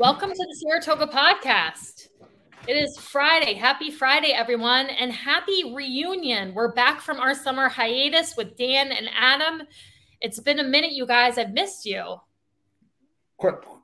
Welcome to the Saratoga podcast. It is Friday. Happy Friday, everyone, and happy reunion. We're back from our summer hiatus with Dan and Adam. It's been a minute, you guys. I've missed you.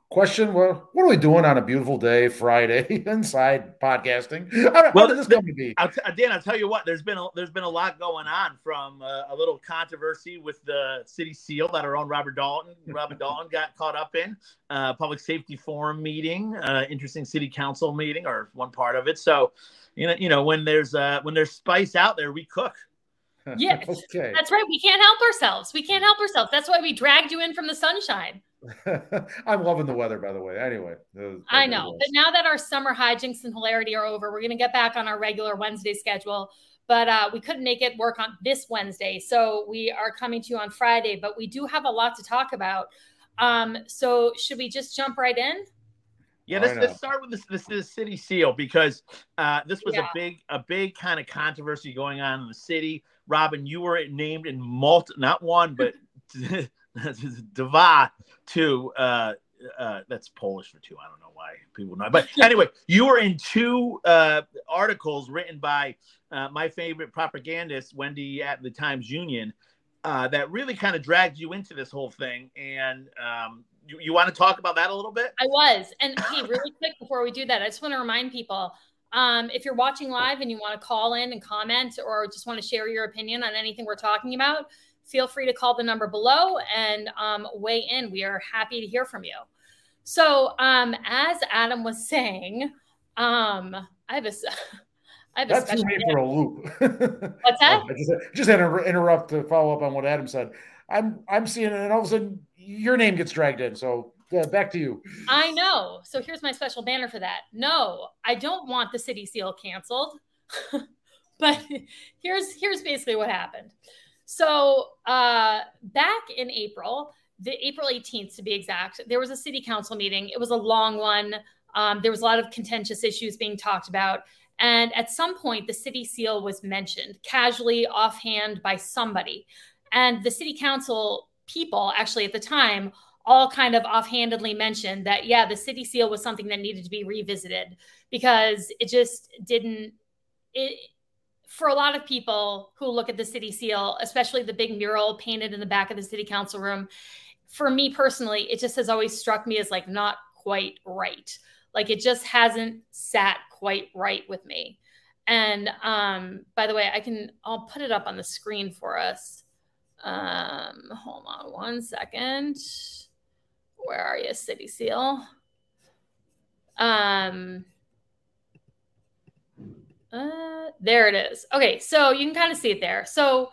Question: Well, what are we doing on a beautiful day, Friday, inside podcasting? How, well, how did this come to be? I'll t- Dan, I'll tell you what. There's been a, there's been a lot going on from uh, a little controversy with the city seal that our own Robert Dalton Robert Dalton got caught up in, uh, public safety forum meeting, uh, interesting city council meeting, or one part of it. So, you know, you know, when there's uh, when there's spice out there, we cook. Yeah, okay. that's right. We can't help ourselves. We can't help ourselves. That's why we dragged you in from the sunshine. I'm loving the weather, by the way. Anyway, I know, but now that our summer hijinks and hilarity are over, we're going to get back on our regular Wednesday schedule. But uh, we couldn't make it work on this Wednesday, so we are coming to you on Friday. But we do have a lot to talk about. Um, so should we just jump right in? Yeah, let's, let's start with this, this, this city seal because uh, this was yeah. a big a big kind of controversy going on in the city. Robin, you were named in multi not one but Dwa two. Uh, uh, that's Polish for two. I don't know why people know. But anyway, you were in two uh, articles written by uh, my favorite propagandist, Wendy at the Times Union, uh, that really kind of dragged you into this whole thing. And um, you, you want to talk about that a little bit? I was. And hey, really quick before we do that, I just want to remind people um, if you're watching live and you want to call in and comment or just want to share your opinion on anything we're talking about, feel free to call the number below and um, weigh in. We are happy to hear from you. So, um, as Adam was saying, um, I have a. I have That's me for a loop. What's that? I just, just had to interrupt to follow up on what Adam said. I'm I'm seeing it, and all of a sudden your name gets dragged in. So yeah, back to you. I know. So here's my special banner for that. No, I don't want the city seal canceled. but here's here's basically what happened. So uh, back in April, the April 18th to be exact, there was a city council meeting. It was a long one. Um, there was a lot of contentious issues being talked about. And at some point, the city seal was mentioned casually, offhand by somebody. And the city council people, actually at the time, all kind of offhandedly mentioned that, yeah, the city seal was something that needed to be revisited because it just didn't. It, for a lot of people who look at the city seal, especially the big mural painted in the back of the city council room, for me personally, it just has always struck me as like not quite right. Like it just hasn't sat quite right with me. And um, by the way, I can I'll put it up on the screen for us. Um, hold on one second. Where are you, City Seal? Um, uh, there it is. Okay, so you can kind of see it there. So,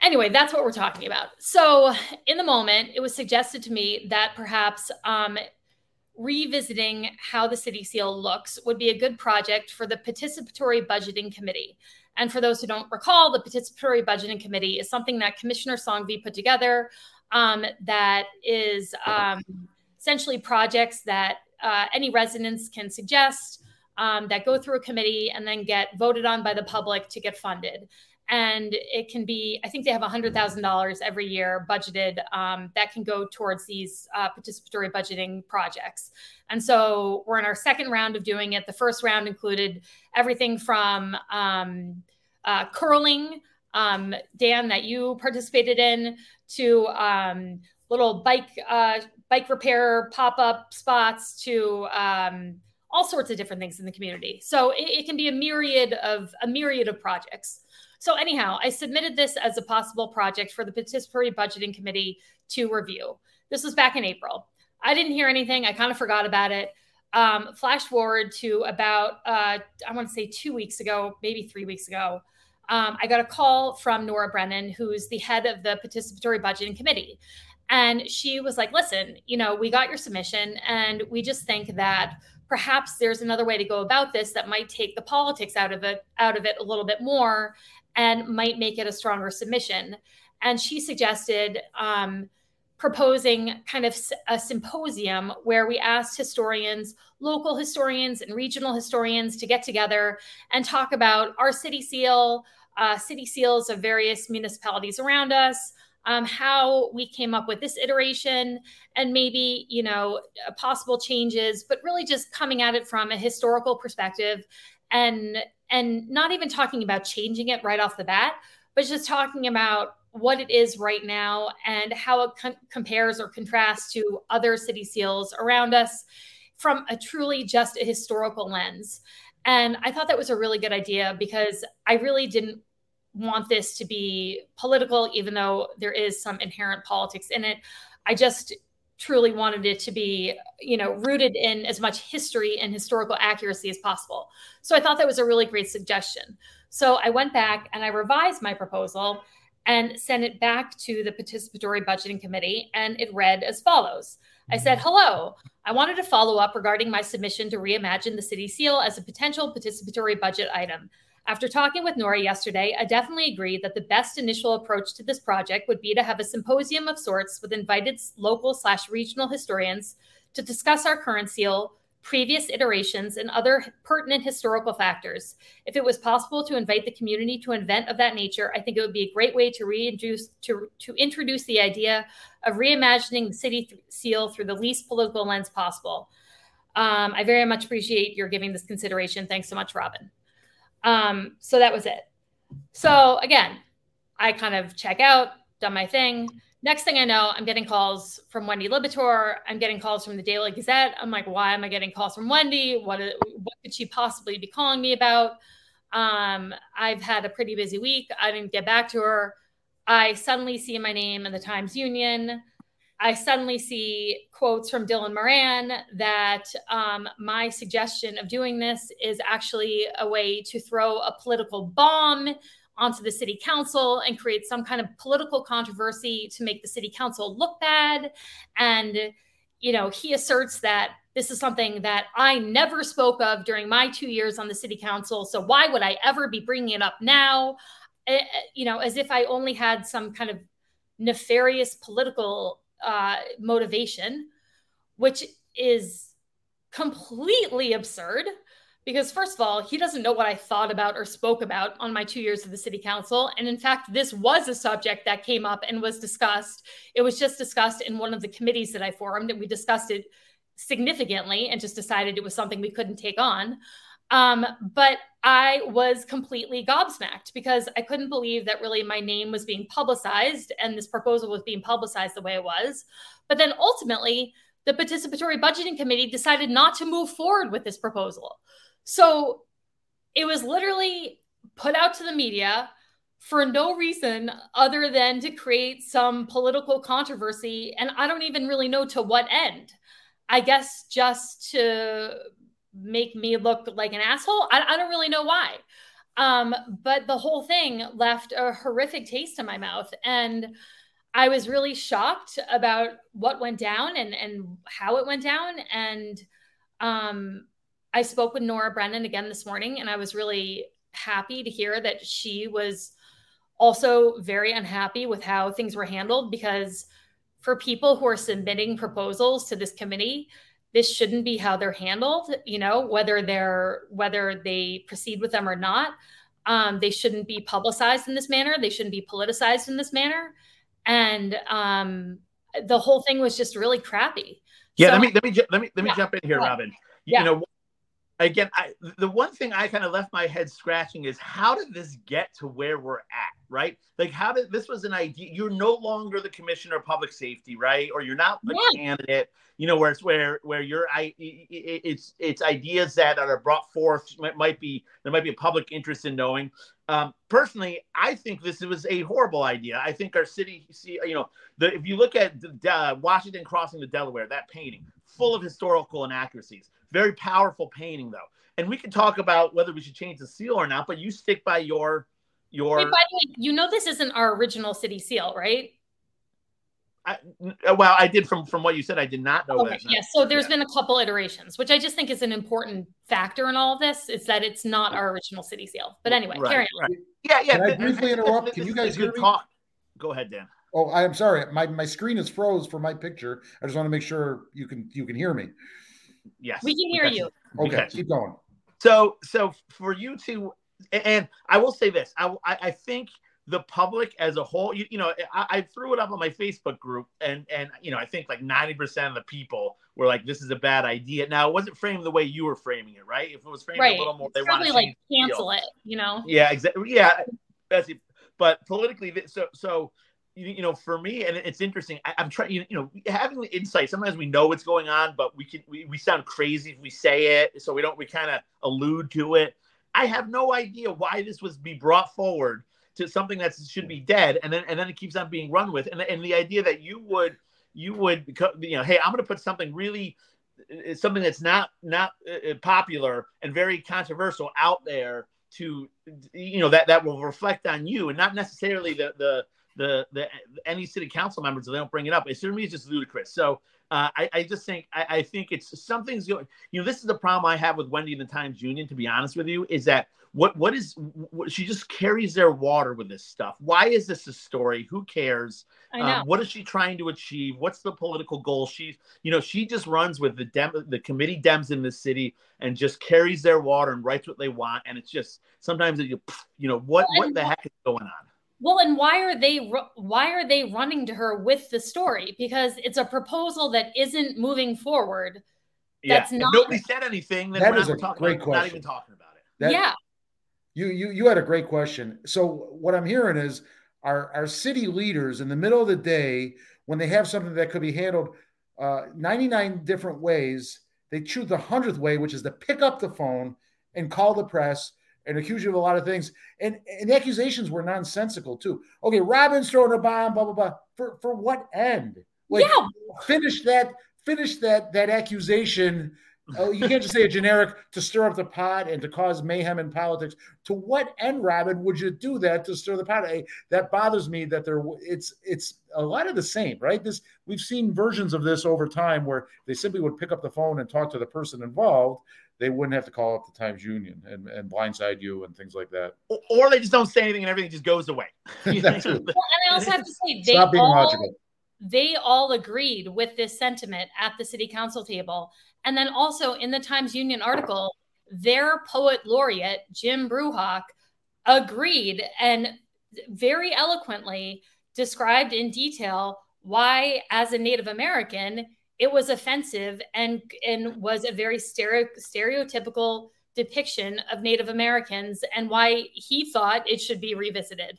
anyway, that's what we're talking about. So, in the moment, it was suggested to me that perhaps um, revisiting how the city seal looks would be a good project for the participatory budgeting committee. And for those who don't recall, the participatory budgeting committee is something that Commissioner Sanghvi put together um, that is um, essentially projects that uh, any residents can suggest um, that go through a committee and then get voted on by the public to get funded. And it can be, I think they have $100,000 every year budgeted um, that can go towards these uh, participatory budgeting projects. And so we're in our second round of doing it. The first round included everything from um, uh, curling, um, Dan, that you participated in, to um, little bike uh, bike repair pop up spots, to um, all sorts of different things in the community. So it, it, can be a myriad of a myriad of projects. So anyhow, I submitted this as a possible project for the participatory budgeting committee to review. This was back in April. I didn't hear anything. I kind of forgot about it. Um, flash forward to about uh, I want to say two weeks ago, maybe three weeks ago. Um, I got a call from Nora Brennan, who's the head of the participatory budgeting committee. And she was like, listen, you know, we got your submission and we just think that perhaps there's another way to go about this that might take the politics out of it out of it a little bit more and might make it a stronger submission. And she suggested um, proposing kind of a symposium where we asked historians local historians and regional historians to get together and talk about our city seal uh, city seals of various municipalities around us um, how we came up with this iteration and maybe you know possible changes but really just coming at it from a historical perspective and and not even talking about changing it right off the bat but just talking about what it is right now and how it com- compares or contrasts to other city seals around us from a truly just a historical lens. And i thought that was a really good idea because i really didn't want this to be political, even though there is some inherent politics in it. I just truly wanted it to be, you know, rooted in as much history and historical accuracy as possible. So I thought that was a really great suggestion. So I went back and I revised my proposal and sent it back to the participatory budgeting committee and it read as follows. I said, mm-hmm. "Hello. I wanted to follow up regarding my submission to reimagine the city seal as a potential participatory budget item. After talking with Nora yesterday, I definitely agree that the best initial approach to this project would be to have a symposium of sorts with invited local slash regional historians to discuss our current seal, previous iterations, and other pertinent historical factors. If it was possible to invite the community to an event of that nature, I think it would be a great way to reintroduce to, to introduce the idea of reimagining the city th- seal through the least political lens possible. Um, I very much appreciate your giving this consideration. Thanks so much, Robin. Um, so that was it. So again, I kind of check out, done my thing. Next thing I know, I'm getting calls from Wendy Liberatore. I'm getting calls from the Daily Gazette. I'm like, why am I getting calls from Wendy? What, what could she possibly be calling me about? Um, I've had a pretty busy week. I didn't get back to her. I suddenly see my name in the Times Union. I suddenly see quotes from Dillon Moran that um, my suggestion of doing this is actually a way to throw a political bomb onto the city council and create some kind of political controversy to make the city council look bad. And, you know, he asserts that this is something that I never spoke of during my two years on the city council. So why would I ever be bringing it up now? Eh, eh, you know, as if I only had some kind of nefarious political uh, motivation, which is completely absurd because first of all he doesn't know what i thought about or spoke about on my two years of the city council. And in fact this was a subject that came up and was discussed. It was just discussed in one of the committees that i formed and we discussed it significantly and just decided it was something we couldn't take on um, but I was completely gobsmacked because I couldn't believe that really my name was being publicized and this proposal was being publicized the way it was. But then ultimately, the participatory budgeting committee decided not to move forward with this proposal. So it was literally put out to the media for no reason other than to create some political controversy. And I don't even really know to what end. I guess just to make me look like an asshole. I, I don't really know why. Um, but the whole thing left a horrific taste in my mouth. And I was really shocked about what went down and, and how it went down. And um, I spoke with Nora Brennan again this morning, and I was really happy to hear that she was also very unhappy with how things were handled because for people who are submitting proposals to this committee, this shouldn't be how they're handled you know whether they're whether they proceed with them or not. Um, they shouldn't be publicized in this manner. They shouldn't be politicized in this manner. And um, the whole thing was just really crappy. Yeah so, let me let me let me let me yeah, jump in here robin. You, yeah. know again I, the one thing i kind of left my head scratching is how did this get to where we're at right? Like how did this was an idea you're no longer the commissioner of public safety right? Or you're not a yeah. candidate you know where it's where where you're i it's it's ideas that are brought forth might be there might be a public interest in knowing. Um, personally i think this was a horrible idea. I think our city see, you know the, if you look at the, uh, washington crossing the delaware that painting full of historical inaccuracies very powerful painting though and we can talk about whether we should change the seal or not but you stick by your your Wait, by the way, you know this isn't our original city seal right I, well, I did from from what you said. I did not know okay, that. Yes, so there's yeah. been a couple iterations, which I just think is an important factor in all of this. Is that it's not our original city seal. But anyway, right, carry on. Right. Yeah, yeah. Can I briefly interrupt? Can you guys hear me? Talk. Go ahead, Dan. Oh, I am sorry. My my screen is froze for my picture. I just want to make sure you can you can hear me. Yes, we can hear you. Okay, keep going. So so for you to, and I will say this, I I think the public as a whole, you, you know, I, I, threw it up on my Facebook group, and and you know, I think like ninety percent of the people were like, "This is a bad idea." Now, it wasn't framed the way you were framing it, right? If it was framed right. a little more, they probably like cancel it, you know? Yeah, exactly. Yeah, Betsy. But politically, so so you know, for me, and it's interesting. I, am trying, you know, having the insight. Sometimes we know what's going on, but we can we, we sound crazy if we say it, so we don't. We kind of allude to it. I have no idea why this was be brought forward to something that should be dead, and then and then it keeps on being run with, and and the idea that you would you would you know, hey, I'm going to put something really uh, something that's not not uh, uh, popular and very controversial out there to you know that that will reflect on you and not necessarily the the the the any city council members they don't bring it up. It to me is just ludicrous. So uh, I, I, just think I, I, think it's something's going. You know, this is the problem I have with Wendy and the Times Union. To be honest with you, is that what what is what, she just carries their water with this stuff. Why is this a story? Who cares? Um, what is she trying to achieve? What's the political goal? She's you know she just runs with the dem the committee dems in the city and just carries their water and writes what they want. And it's just sometimes you you know what well, what the heck is going on? Well, and why are they why are they running to her with the story? Because it's a proposal that isn't moving forward. That's yeah. not. nobody said anything. That is a great about, question. Not even talking about it. That, yeah. You you you had a great question. So what I'm hearing is our our city leaders in the middle of the day when they have something that could be handled uh, 99 different ways, they choose the hundredth way, which is to pick up the phone and call the press and accuse you of a lot of things. And, and the accusations were nonsensical too. Okay, Robin's throwing a bomb, blah blah blah. For for what end? Like yeah. finish that finish that that accusation. Uh, you can't just say a generic to stir up the pot and to cause mayhem in politics. To what end, Robin, would you do that to stir the pot? Hey, that bothers me. That there, it's it's a lot of the same, right? This we've seen versions of this over time where they simply would pick up the phone and talk to the person involved, they wouldn't have to call up the Times Union and, and blindside you and things like that. Or they just don't say anything and everything just goes away. well, and I also have to say they all, logical. they all agreed with this sentiment at the city council table. And then also in the Times Union article, their poet laureate, Jim Bruchac, agreed and very eloquently described in detail why, as a Native American, it was offensive and and was a very stereo, stereotypical depiction of Native Americans and why he thought it should be revisited.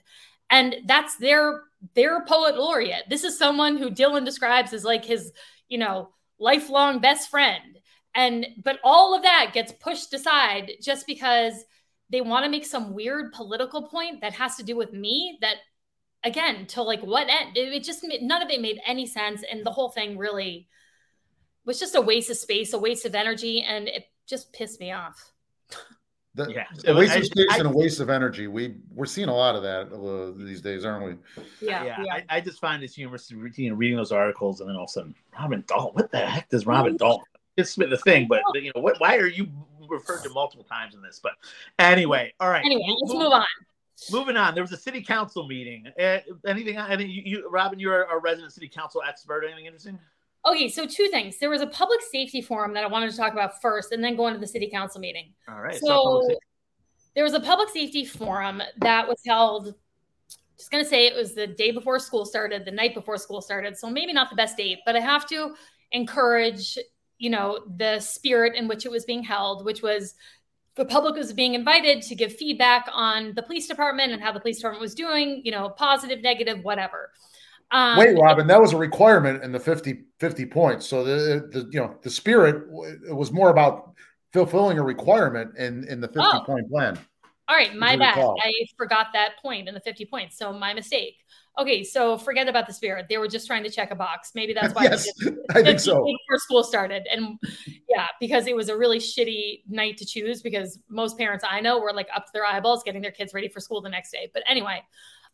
And that's their their poet laureate. This is someone who Dillon describes as like his, you know, lifelong best friend. And but all of that gets pushed aside just because they want to make some weird political point that has to do with me that again to like what end it just none of it made any sense and the whole thing really was just a waste of space, a waste of energy, and it just pissed me off. The, yeah, a waste of space I, and a waste of energy. We we're seeing a lot of that uh, these days, aren't we? Yeah, yeah. yeah. I, I, just find this humorous, you know, reading those articles, and then all of a sudden, Robin Dalton. What the heck does Robin Dalton? It's the thing, but you know, what? Why are you referred to multiple times in this? But anyway, all right. Anyway, let's move on. Moving on, there was a city council meeting. Uh, anything? Any, you, you, Robin, you're a resident city council expert. Anything interesting? Okay, so two things. There was a public safety forum that I wanted to talk about first, and then go into the city council meeting. All right. So, so there was a public safety forum that was held. Just gonna say it was the day before school started, the night before school started. So maybe not the best date, but I have to encourage, you know, the spirit in which it was being held, which was the public was being invited to give feedback on the police department and how the police department was doing, you know, positive, negative, whatever. Um, Wait, Robin, that was a requirement in the 50, 50 points. So the, the you know the spirit it was more about fulfilling a requirement in in the 50 oh. point plan. All right, my bad. I forgot that point in the 50 points. So my mistake. Okay, so forget about the spirit. They were just trying to check a box. Maybe that's why yes, I think so. Before school started, and yeah, because it was a really shitty night to choose. Because most parents I know were like up to their eyeballs getting their kids ready for school the next day. But anyway,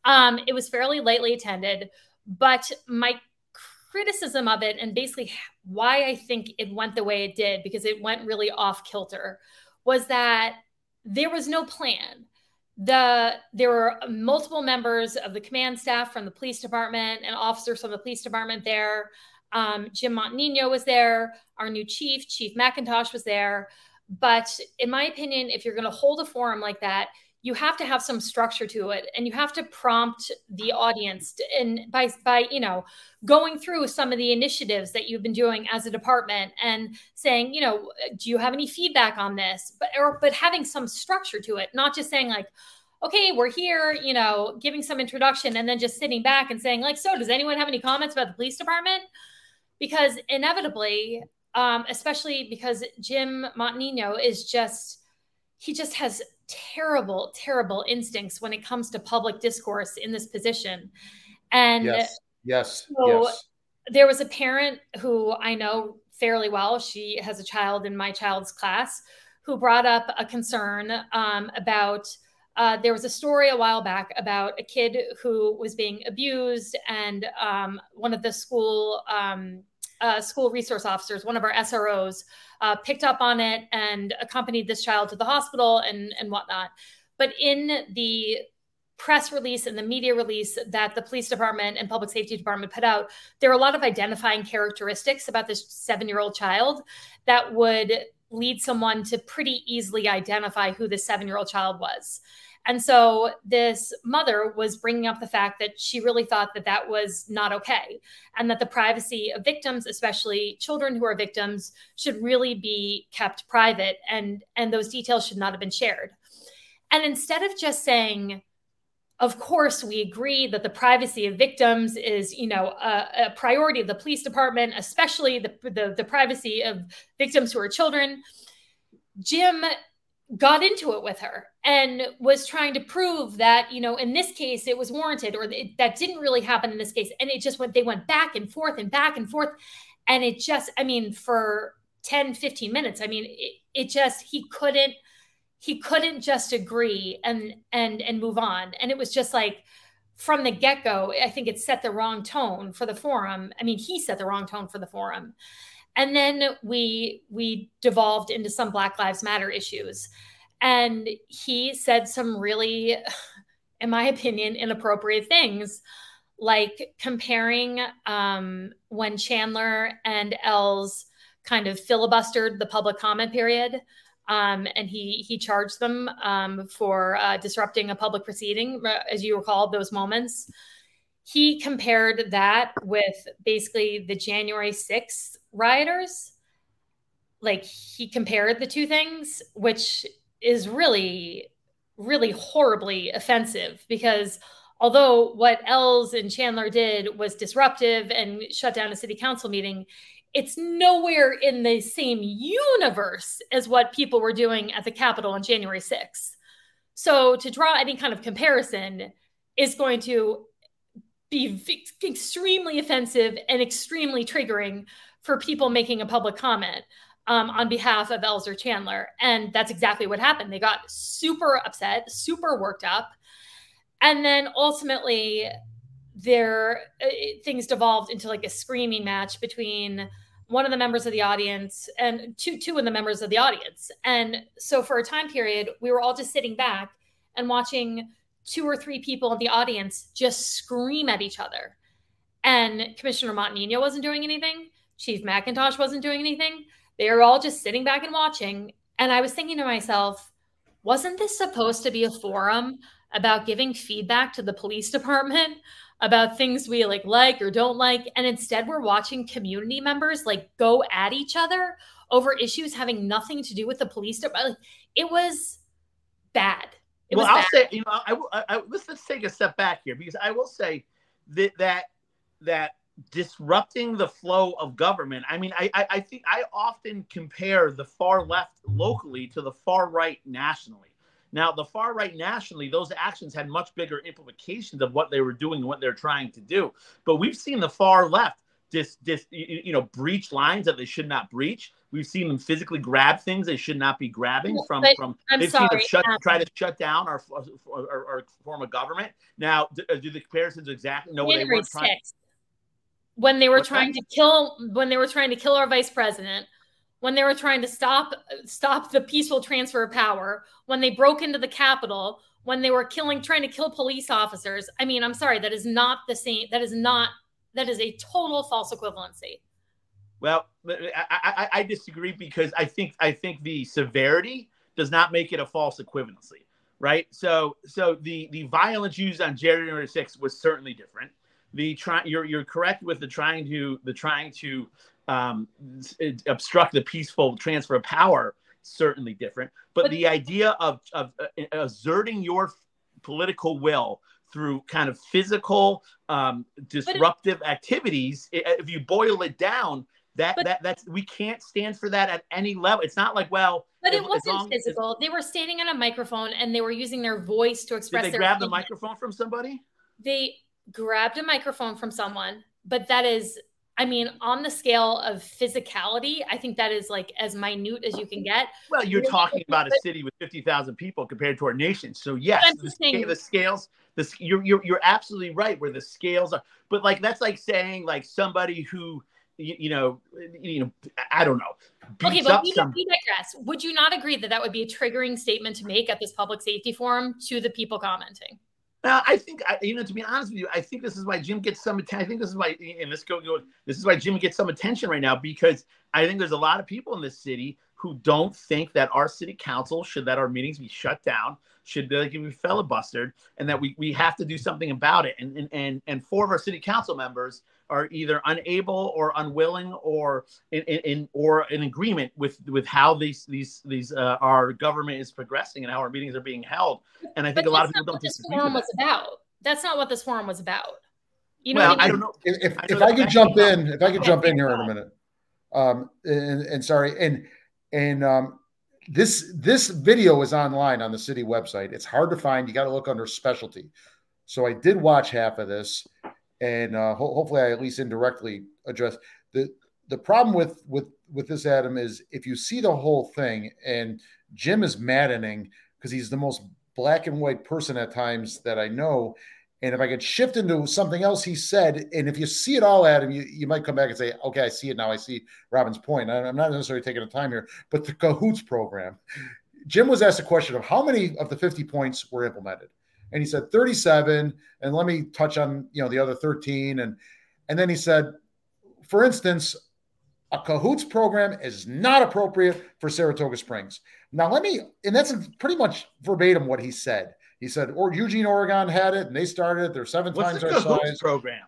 um, it was fairly lightly attended. But my criticism of it and basically why I think it went the way it did, because it went really off kilter, was that there was no plan. The there were multiple members of the command staff from the police department and officers from the police department there. Um, Jim Montagnino was there. Our new chief, Chief McIntosh, was there. But in my opinion, if you're going to hold a forum like that, you have to have some structure to it and you have to prompt the audience to, and by by you know going through some of the initiatives that you've been doing as a department and saying you know do you have any feedback on this? But or but having some structure to it not just saying like okay we're here you know giving some introduction and then just sitting back and saying like so does anyone have any comments about the police department? Because inevitably um, especially because jim montagnino is just he just has terrible, terrible instincts when it comes to public discourse in this position. And yes, yes, so yes. there was a parent who I know fairly well. She has a child in my child's class who brought up a concern um, about. Uh, there was a story a while back about a kid who was being abused, and um, one of the school um, uh, school resource officers, one of our SROs, uh, picked up on it and accompanied this child to the hospital and, and whatnot. But in the press release and the media release that the police department and public safety department put out, there are a lot of identifying characteristics about this seven year old child that would lead someone to pretty easily identify who the seven year old child was. And so this mother was bringing up the fact that she really thought that that was not okay and that the privacy of victims, especially children who are victims, should really be kept private and and those details should not have been shared. And instead of just saying of course we agree that the privacy of victims is you know a, a priority of the police department especially the, the, the privacy of victims who are children jim got into it with her and was trying to prove that you know in this case it was warranted or it, that didn't really happen in this case. And it just went they went back and forth and back and forth. And it just i mean for 10 15 minutes i mean it, it just he couldn't he couldn't just agree and and and move on. And it was just like from the get-go i think it set the wrong tone for the forum. I mean he set the wrong tone for the forum. And then we we devolved into some black lives matter issues and he said some really in my opinion inappropriate things like comparing um, when chandler and els kind of filibustered the public comment period um, and he he charged them um, for uh, disrupting a public proceeding uh, as you recall those moments he compared that with basically the January 6th rioters. Like he compared the two things, which is really, really horribly offensive because although what Els and Chandler did was disruptive and shut down a city council meeting, it's nowhere in the same universe as what people were doing at the Capitol on January 6th. So to draw any kind of comparison is going to be extremely offensive and extremely triggering for people making a public comment um, on behalf of Elzer Chandler. And that's exactly what happened. They got super upset, super worked up. And then ultimately, their uh, things devolved into like a screaming match between one of the members of the audience and two two of the members of the audience. And so for a time period, we were all just sitting back and watching two or three people in the audience just scream at each other. And Commissioner Montagnino wasn't doing anything. Chief McIntosh wasn't doing anything. They were all just sitting back and watching. And I was thinking to myself, wasn't this supposed to be a forum about giving feedback to the police department about things we like like or don't like and instead we're watching community members like go at each other over issues having nothing to do with the police department it was bad it well, I'll bad. say, you know, I, I, I, let's let's take a step back here because I will say that that that disrupting the flow of government. I mean, I, I, I think I often compare the far left locally to the far right nationally. Now, the far right nationally, those actions had much bigger implications of what they were doing and what they're trying to do. But we've seen the far left dis, dis, you know, breach lines that they should not breach. We've seen them physically grab things they should not be grabbing from but from. I'm they've sorry, seen them shut, um, try to shut down our, our, our, form of government. Now, do, uh, do the comparisons exactly? No, they weren't trying. When they were What's trying that? to kill, when they were trying to kill our vice president, when they were trying to stop stop the peaceful transfer of power, when they broke into the Capitol, when they were killing, trying to kill police officers. I mean, I'm sorry, that is not the same. That is not that is a total false equivalency. Well, uh, I, I, I disagree because I think I think the severity does not make it a false equivalency. right? So so the the violence used on January 6th was certainly different. The try you're you're correct with the trying to the trying to um, obstruct the peaceful transfer of power certainly different. But, but the idea of of uh, asserting your political will through kind of physical um, disruptive it, activities, if you boil it down, that but, that that's we can't stand for that at any level. It's not like well, but it wasn't physical. They were standing on a microphone and they were using their voice to express. Did they grab opinion. the microphone from somebody? They grabbed a microphone from someone, but that is, I mean, on the scale of physicality, I think that is like as minute as you can get. Well, you're talking about a city with fifty thousand people compared to our nation, so yes, the, saying, the scales. The, you're, you're you're absolutely right where the scales are, but like that's like saying like somebody who you, you know, you know, I don't know. Okay, but we, some... we digress. Would you not agree that that would be a triggering statement to make at this public safety forum to the people commenting? Uh, I think, you know, to be honest with you, I think this is why Jim gets some attention. I think this is why, and this go, this is why Jim gets some attention right now because I think there's a lot of people in this city who don't think that our city council should let our meetings be shut down, should be like be filibustered, and that we, we have to do something about it. And, and and and four of our city council members are either unable or unwilling or in, in or in agreement with with how these these these uh, our government is progressing and how our meetings are being held. And I think but a lot of people don't this forum was about. That's not what this forum was about. You know, well, I, mean? I, don't know if if I, if I could jump in, if I could jump in here in a minute. Um, and, and sorry, and and um, this this video is online on the city website. It's hard to find. You got to look under specialty. So I did watch half of this, and uh, ho- hopefully I at least indirectly address the the problem with with with this Adam is if you see the whole thing, and Jim is maddening because he's the most black and white person at times that I know. And if I could shift into something else he said, and if you see it all, Adam, you, you might come back and say, okay, I see it now. I see Robin's point. I'm not necessarily taking the time here, but the Cahoots program. Jim was asked a question of how many of the 50 points were implemented. And he said 37. And let me touch on, you know, the other 13. And and then he said, for instance, a Cahoots program is not appropriate for Saratoga Springs. Now, let me, and that's pretty much verbatim what he said. He said, or Eugene, Oregon had it, and they started it. They're seven What's times our size. Program.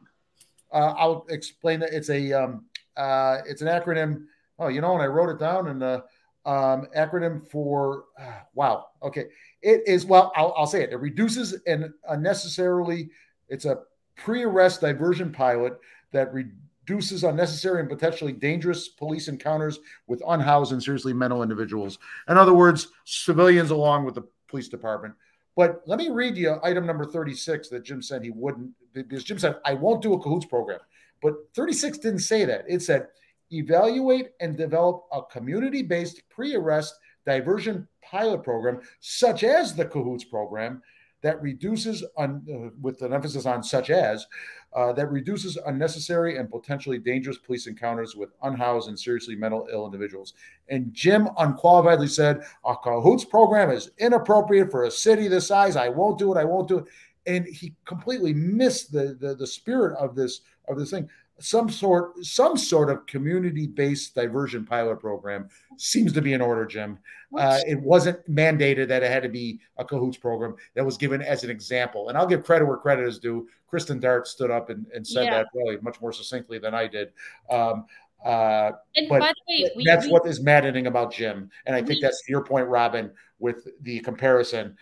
Uh, I'll explain that. It's a um, uh, it's an acronym. Oh, you know, and I wrote it down, and the um, acronym for uh, wow. Okay, it is well. I'll, I'll say it. It reduces an unnecessarily. It's a pre-arrest diversion pilot that reduces unnecessary and potentially dangerous police encounters with unhoused and seriously mental individuals. In other words, civilians along with the police department. But let me read you item number 36 that Jim said he wouldn't, because Jim said, I won't do a cahoots program. But 36 didn't say that. It said, evaluate and develop a community based pre arrest diversion pilot program, such as the cahoots program, that reduces, un, uh, with an emphasis on such as, uh, that reduces unnecessary and potentially dangerous police encounters with unhoused and seriously mental ill individuals. And Jim unqualifiedly said, a cahoots program is inappropriate for a city this size. I won't do it. I won't do it. And he completely missed the, the, the spirit of this of this thing some sort some sort of community-based diversion pilot program seems to be in order jim. Uh, it wasn't mandated that it had to be a cahoots program that was given as an example. And i'll give credit where credit is due. Kristen dart stood up and, and said yeah. that really much more succinctly than i did. Um, uh, and but by the way, we, that's we, what is maddening about jim. And i we, think that's your point robin with the comparison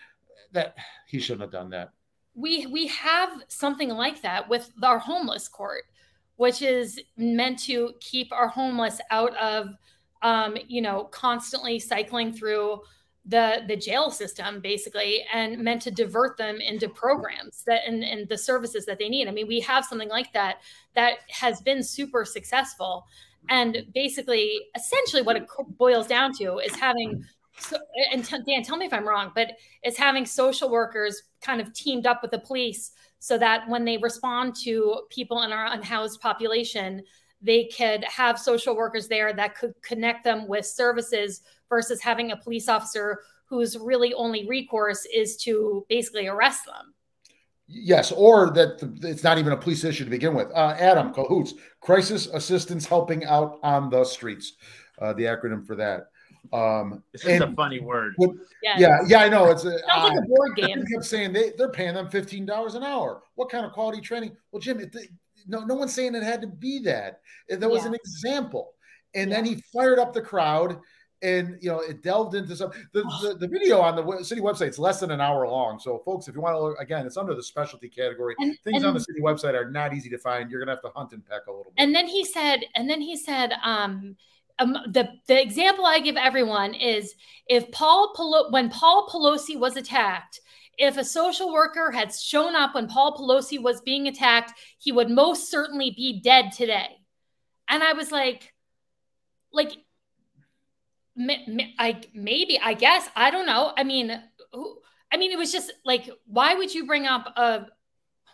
that he shouldn't have done that. We we have something like that with our homeless court which is meant to keep our homeless out of, um, you know, constantly cycling through the the jail system basically and meant to divert them into programs that and, and the services that they need. I mean we have something like that that has been super successful. And basically essentially what it boils down to is having so, and dan tell me if i'm wrong but it's having social workers kind of teamed up with the police so that when they respond to people in our unhoused population, they could have social workers there that could connect them with services versus having a police officer whose really only recourse is to basically arrest them. Yes, or that it's not even a police issue to begin with. Uh, Adam Cahoots, Crisis Assistance Helping Out on the Streets, uh, the acronym for that. Um, It's just a funny word. Yeah. yeah, yeah, I know. It's a, Sounds like uh, a board game. kept saying they, they're paying them fifteen dollars an hour. What kind of quality training? Well, Jim, it, no, no one's saying it had to be that. That was an example, and then he fired up the crowd, and you know it delved into some. The, the, the video on the city website is less than an hour long. So, folks, if you want to look again, it's under the specialty category. And- Things on the city website are not easy to find. You're gonna have to hunt and peck a little bit. And then he said, and then he said, um, um, the the example I give everyone is if Paul when Paul Pelosi was attacked, if a social worker had shown up when Paul Pelosi was being attacked, he would most certainly be dead today. And I was like, like, I maybe I guess I don't know. I mean, who, I mean, it was just like, why would you bring up a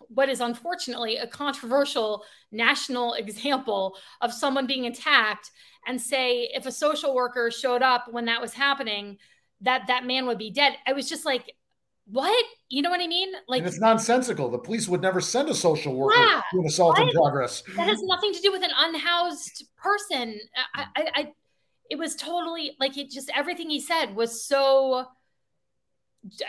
what is unfortunately a controversial national example of someone being attacked and say if a social worker showed up when that was happening that that man would be dead i was just like what you know what i mean like and it's nonsensical. The police would never send a social worker Yeah. to an assault in progress. that has nothing to do with an unhoused person I, I i it was totally like it just everything he said was so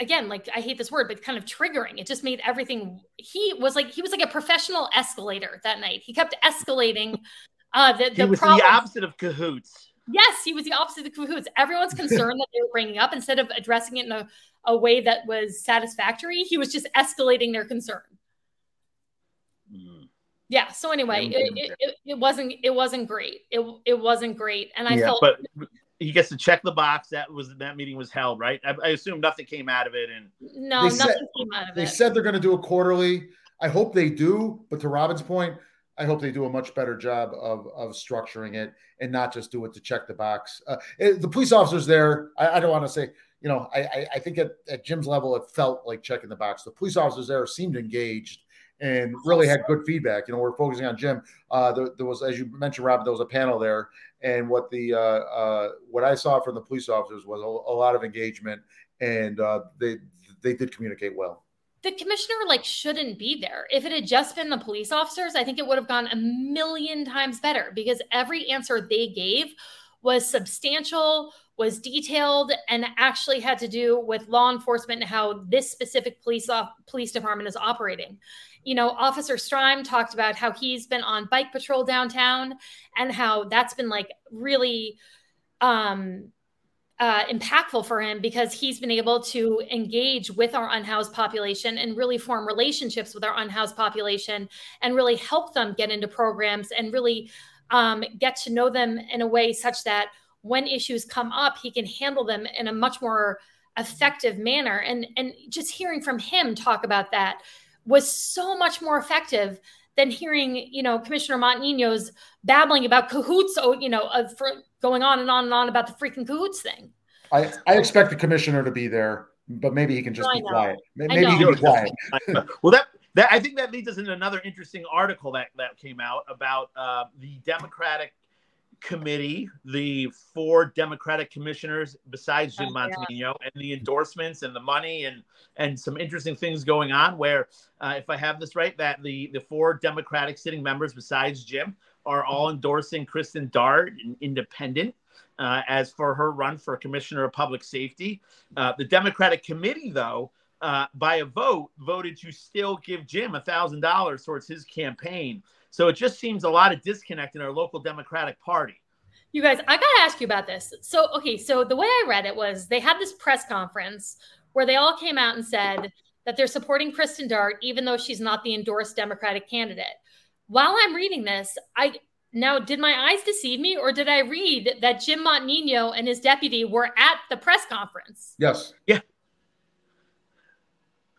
again like i hate this word but kind of triggering. It just made everything he was like he was like a professional escalator that night. He kept escalating uh the, He the was problem the opposite of cahoots. yes he was the opposite of cahoots. Everyone's concern that they were bringing up instead of addressing it in a, a way that was satisfactory he was just escalating their concern. Mm. yeah so anyway it, it, it, it wasn't it wasn't great. It, it wasn't great and i yeah, felt but he gets to check the box. That was that meeting was held, right? I, I assume nothing came out of it, and no They nothing said- came out of They it said they're going to do a quarterly. I hope they do. But to Robin's point, I hope they do a much better job of, of structuring it and not just do it to check the box. Uh, it- the police officers there, I, I don't want to say, you know, I, I, I think at, at Jim's level, it felt like checking the box. The police officers there seemed engaged and really had good feedback. You know, we're focusing on Jim. Uh, there, there was, as you mentioned, Robin, there was a panel there, and what the uh, uh, what I saw from the police officers was a, a lot of engagement, and uh, they they did communicate well. the commissioner like shouldn't be there. If it had just been the police officers, I think it would have gone a million times better because every answer they gave was substantial, was detailed, and actually had to do with law enforcement and how this specific police police department is operating. You know, Officer Strime talked about how he's been on bike patrol downtown and how that's been like really um uh, impactful for him because he's been able to engage with our unhoused population and really form relationships with our unhoused population and really help them get into programs and really um, get to know them in a way such that when issues come up, he can handle them in a much more effective manner. And and just hearing from him talk about that was so much more effective than hearing you know Commissioner Montagnino's babbling about cahoots. Oh, you know, of, for going on and on and on about the freaking cahoots thing. I, I expect the commissioner to be there, but maybe he can just I be quiet. Maybe he can be quiet. well, that that I think that leads us into another interesting article that that came out about uh, the Democratic committee, the four Democratic commissioners besides Jim Oh, yeah. And the endorsements and the money and and some interesting things going on. Where, uh, if I have this right, that the the four Democratic sitting members besides Jim are all endorsing Kristen Dart, an independent. Uh, as for her run for commissioner of public safety, uh, the Democratic committee, though, uh, by a vote, voted to still give Jim a thousand dollars towards his campaign. So it just seems a lot of disconnect in our local Democratic Party. You guys, I got to ask you about this. So, okay, so the way I read it was they had this press conference where they all came out and said that they're supporting Kristen Dart, even though she's not the endorsed Democratic candidate. While I'm reading this, I now did my eyes deceive me, or did I read that Jim Montagnino and his deputy were at the press conference? Yes.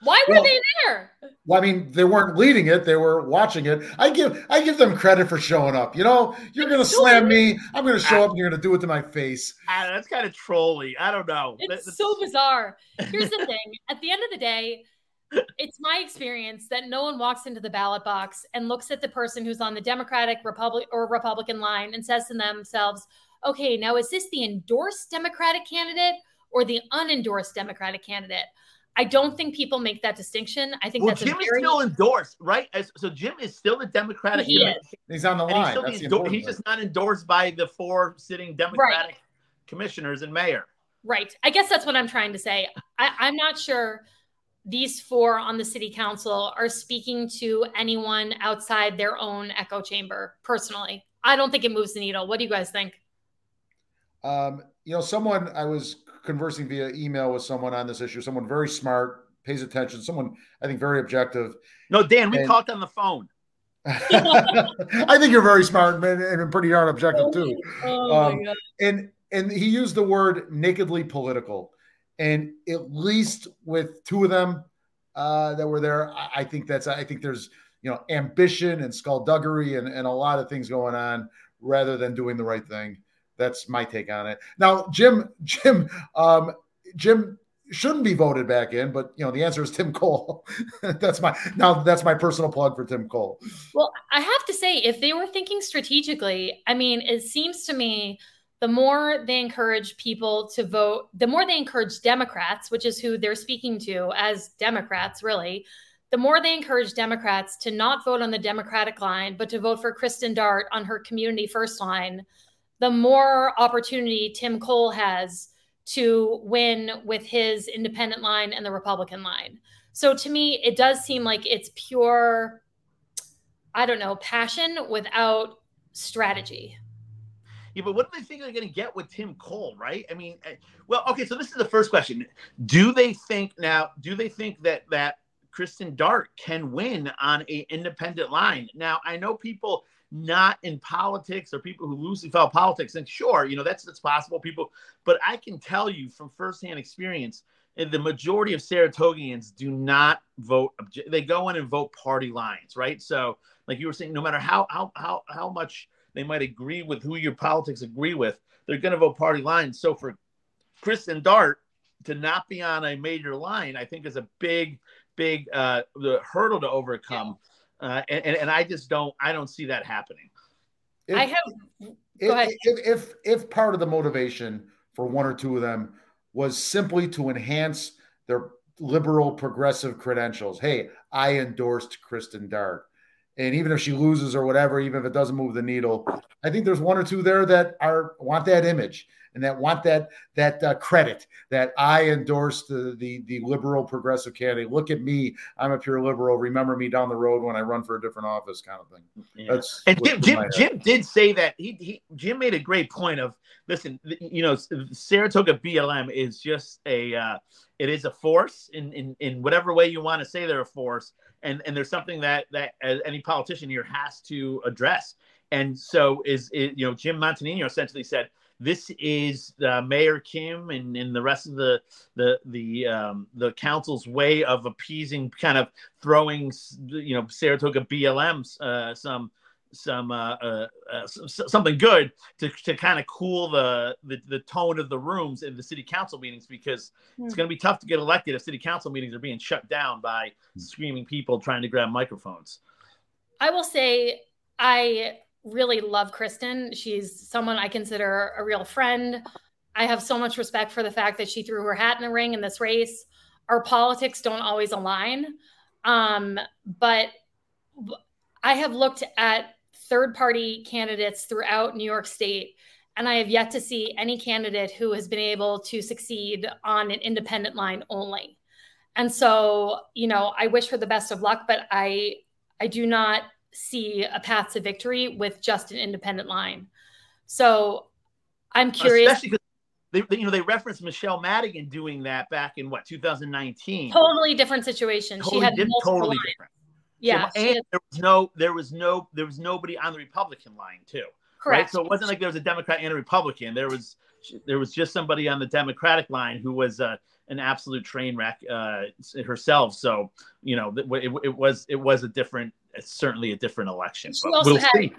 Why were Well- they there? Well, I mean, they weren't leading it; they were watching it. I give I give them credit for showing up. You know, you're going to so slam me. I'm going to show up, and you're going to do it to my face. That's kind of trolly. I don't know. It's that's- so bizarre. Here's the thing at the end of the day, it's my experience that no one walks into the ballot box and looks at the person who's on the Democratic, Republic, or Republican line and says to themselves, okay, now is this the endorsed Democratic candidate or the unendorsed Democratic candidate? I don't think people make that distinction. I think well, that's Jim a is still endorsed, right? As, so Jim is still the Democratic. He is. He's on the and he's, line. That's the the endor- he's just not endorsed by the four sitting Democratic commissioners and mayor. Right. I guess that's what I'm trying to say. I, I'm not sure these four on the city council are speaking to anyone outside their own echo chamber personally. I don't think it moves the needle. What do you guys think? Um, you know, someone I was conversing via email with someone on this issue, someone very smart, pays attention, someone I think very objective. No, Dan, we and, talked on the phone. I think you're very smart and, and pretty darn objective too. Oh um, and and he used the word nakedly political and at least with two of them uh, that were there, I, I, think that's I think there's you know ambition and skullduggery and, and a lot of things going on rather than doing the right thing. That's my take on it. Now, Jim, Jim, um, Jim shouldn't be voted back in, but you know the answer is Tim Cole. that's my now that's my personal plug for Tim Cole. Well, I have to say, if they were thinking strategically, I mean, it seems to me the more they encourage people to vote, the more they encourage Democrats, which is who they're speaking to as Democrats, really, the more they encourage Democrats to not vote on the Democratic line, but to vote for Kristen Dart on her community first line, the more opportunity Tim Cole has to win with his independent line and the Republican line. So to me, it does seem like it's pure, I don't know, passion without strategy. Yeah, but what do they think they're going to get with Tim Cole, right? I mean, eh, well, okay, so this is the first question. Do they think now, do they think that that Kristen Dart can win on a independent line? Now, I know people not in politics or people who loosely follow politics, and sure, you know, that's that's possible, people, but I can tell you from firsthand experience, eh, the majority of Saratogians do not vote. They go in and vote party lines, right? So, like you were saying, no matter how how how how much they might agree with who your politics agree with. They're going to vote party lines. So for Kristen Dart to not be on a major line, I think is a big, big uh, the hurdle to overcome. Yeah. Uh, and, and, I just don't I don't see that happening. If, I have. If, if, if if part of the motivation for one or two of them was simply to enhance their liberal progressive credentials. Hey, I endorsed Kristen Dart. And even if she loses or whatever, even if it doesn't move the needle, I think there's one or two there that are want that image and that want that that uh, credit that I endorsed the, the the liberal progressive candidate. Look at me, I'm a pure liberal. Remember me down the road when I run for a different office, kind of thing. Yeah. That's and Jim Jim, Jim did say that he, he Jim made a great point of listen, you know, Saratoga BLM is just a uh, it is a force in in in whatever way you want to say they're a force and and there's something that that any politician here has to address. And so is it, you know Jim Montagnino essentially said this is uh, Mayor Kim and, and the rest of the the the um, the council's way of appeasing, kind of throwing you know Saratoga BLM uh, some some uh, uh, uh something good to, to kind of cool the, the, the tone of the rooms in the city council meetings because mm. it's going to be tough to get elected if city council meetings are being shut down by mm. screaming people trying to grab microphones. I will say I really love Kristen. She's someone I consider a real friend. I have so much respect for the fact that she threw her hat in the ring in this race. Our politics don't always align. Um, but I have looked at third party candidates throughout New York State. And I have yet to see any candidate who has been able to succeed on an independent line only. And so, you know, I wish her the best of luck, but I I do not see a path to victory with just an independent line. So I'm curious. Especially because they, you know, they referenced Michelle Madigan doing that back in what 2019. Totally different situation. Totally she had di- totally different. Yeah, and there was no, there was no, there was nobody on the Republican line too. Correct. Right. So it wasn't like there was a Democrat and a Republican. There was, there was just somebody on the Democratic line who was uh, an absolute train wreck uh, herself. So you know, it, it, was, it was a different, certainly a different election. She also we'll had, see.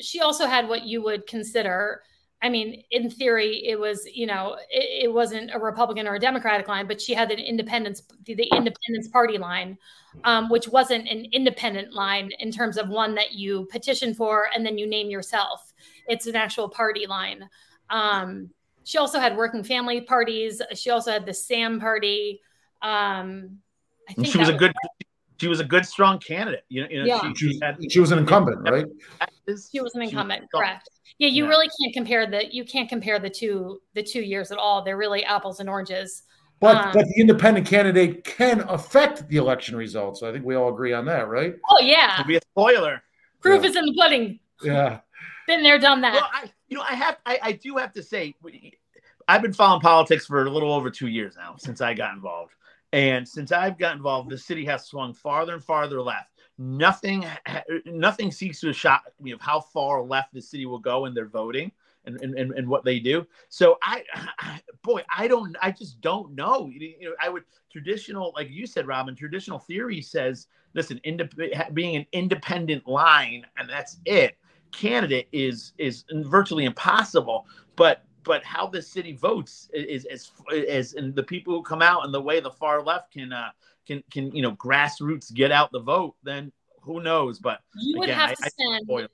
She also had what you would consider I mean, in theory, it was, you know, it, it, wasn't a Republican or a Democratic line, but she had an independence, the, the Independence Party line, um, which wasn't an independent line in terms of one that you petition for and then you name yourself. It's an actual party line. Um, she also had working family parties. She also had the Sam party. Um, I think she was a good. She was a good, strong candidate. You know, you know Yeah. she, She was, had, she was an incumbent, right? She was an she incumbent, correct? Yeah, you Yeah. really can't compare the you can't compare the two the two years at all. They're really apples and oranges. But Um, but the independent candidate can affect the election results. I think we all agree on that, right? Oh yeah, to be a spoiler. proof Yeah. is in the pudding. Yeah. Been there, done that. Well, I, you know, I have, I, I do have to say, I've been following politics for a little over two years now since I got involved, and since I've got involved, the city has swung farther and farther left. Nothing, nothing seems to shock me of how far left the city will go in their voting and, and, and, and what they do. So I, I, boy, I don't, I just don't know. You know, I would traditional, like you said, Robin, traditional theory says, listen, indep- being an independent line and that's it candidate is is virtually impossible. But but how the city votes is is is and the people who come out and the way the far left can uh can can you know grassroots get out the vote, then who knows? But you would again, have to I- spend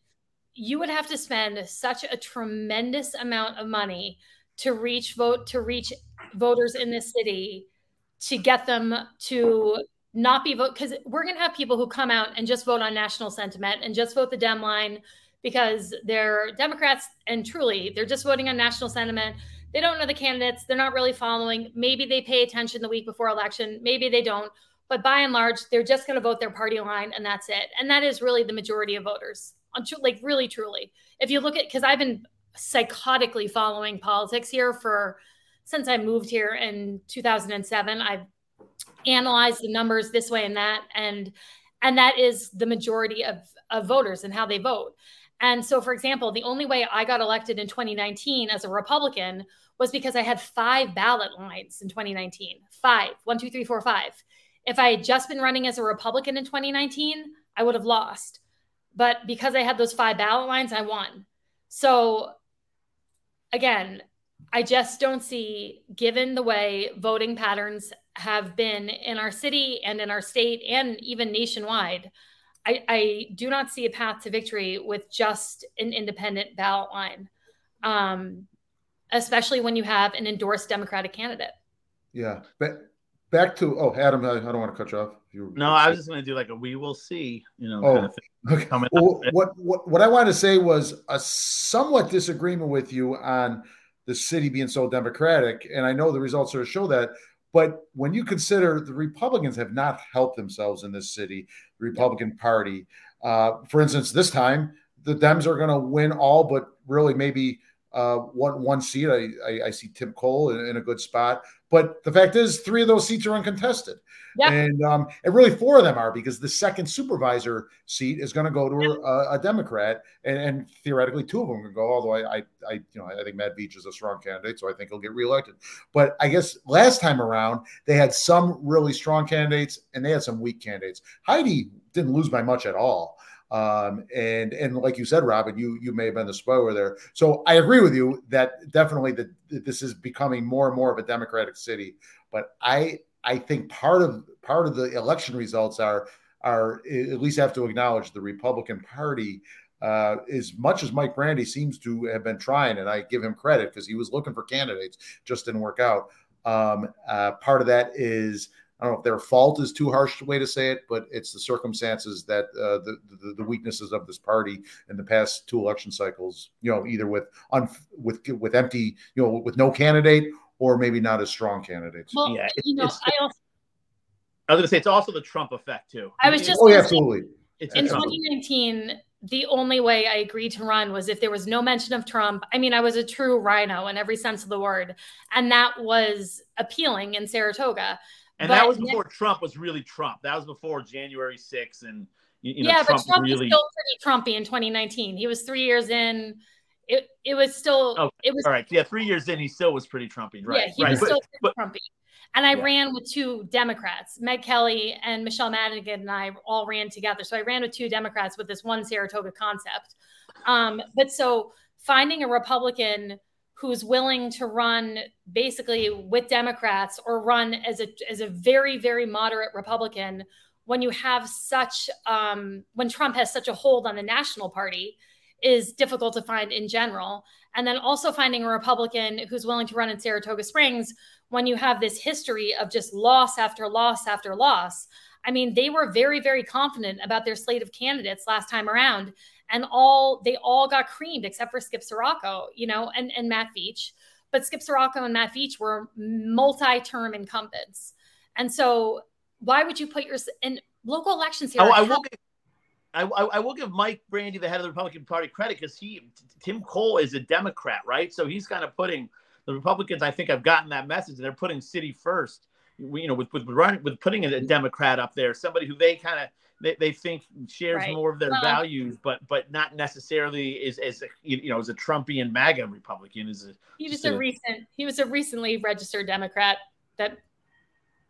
you would have to spend such a tremendous amount of money to reach vote to reach voters in this city to get them to not be vote because we're going to have people who come out and just vote on national sentiment and just vote the dem line because they're democrats and truly they're just voting on national sentiment. They don't know the candidates. They're not really following. Maybe they pay attention the week before election. Maybe they don't. But by and large they're just going to vote their party line and that's it. And that is really the majority of voters like really truly. If you look at because i've been psychotically following politics here for since i moved here in 2007 i've analyzed the numbers this way and that and and that is the majority of of voters and how they vote and so for example the only way i got elected in 2019 as a republican was because i had five ballot lines in 2019 five. One two three four five. If i had just been running as a republican in 2019 i would have lost. But because I had those five ballot lines, I won. So again, I just don't see, given the way voting patterns have been in our city and in our state and even nationwide, I, I do not see a path to victory with just an independent ballot line, um, especially when you have an endorsed Democratic candidate. Yeah. but back to oh Adam, I, I don't want to cut you off. You, no, I was just going to do like a "we will see," you know, Oh. kind of thing. Okay. coming Well, up. what what what I wanted to say was a somewhat disagreement with you on the city being so democratic, and I know the results sort of show that. But when you consider the Republicans have not helped themselves in this city, the Republican Party, uh, for instance, this time the Dems are going to win all but really maybe uh, one one seat. I, I, I see Tim Cole in, in a good spot, but the fact is, three of those seats are uncontested. And um, and really four of them are because the second supervisor seat is going to go to a, a Democrat, and, and theoretically two of them can go. Although I, I, I, you know, I think Matt Veach is a strong candidate, so I think he'll get reelected. But I guess last time around they had some really strong candidates and they had some weak candidates. Heidi didn't lose by much at all. Um, and and like you said, Robin, you you may have been the spoiler there. So I agree with you that definitely that this is becoming more and more of a Democratic city. But I I think part of part of the election results are are at least have to acknowledge the Republican Party. Uh, as much as Mike Brandy seems to have been trying, and I give him credit because he was looking for candidates, just didn't work out. Um, uh, part of that is I don't know if their fault is too harsh a way to say it, but it's the circumstances that uh, the, the the weaknesses of this party in the past two election cycles. You know, either with un, with with empty, you know, with no candidate, or maybe not as strong candidates. Well, Yeah, you know, it's- I also I was going to say it's also the Trump effect too. I was just oh, yeah, absolutely. It's in Trump 2019 the only way i agreed to run was if there was no mention of trump i mean i was a true rhino in every sense of the word and that was appealing in saratoga And But that was before Trump was really Trump. That was before January 6th and you, know yeah Trump, but trump really was still pretty trumpy in 2019 he was three years in it, it was still Oh, it was all right. Yeah, three years in, he still was pretty Trumpy, right? yeah he right. was But- still but- pretty trumpy and i Yeah. ran with two democrats meg kelly and michelle madigan and i all ran together so i ran with two democrats with this one saratoga concept um, but so finding a republican who's willing to run basically with democrats or run as a as a very very moderate republican when you have such um, when trump has such a hold on the national party is difficult to find in general. And then also finding a republican who's willing to run in saratoga springs when you have this history of just loss after loss after loss. I mean, they were very, very confident about their slate of candidates last time around, and all they all got creamed except for Skip Scirocco, you know, and and Matt Veach. But Skip Scirocco and Matt Veach were multi-term incumbents, and so why would you put your in local elections here? Oh, I will. Give, I, I will give Mike Brandy, the head of the Republican Party, credit because he Tim Cole is a Democrat, right? So he's kind of putting the Republicans. I think I've gotten that message. They're putting city first. You know, with with running with putting a Democrat up there, somebody who they kind of they, they think shares right. more of their well, values, but but not necessarily is as you know as a Trumpian MAGA Republican. Is a, he was a, a recent he was a recently registered Democrat that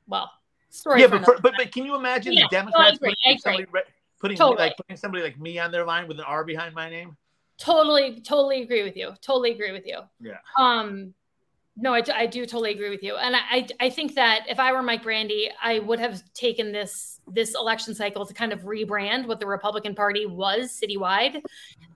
well story. Yeah, but, for, but but can you imagine yeah, the Democrats putting somebody, putting totally. like putting somebody like me on their line with an R behind my name? Totally, totally agree with you. Totally agree with you. Yeah. Um, no, I, I do totally agree with you, and I, I think that if I were Mike Brandy, I would have taken this this election cycle to kind of rebrand what the Republican Party was citywide,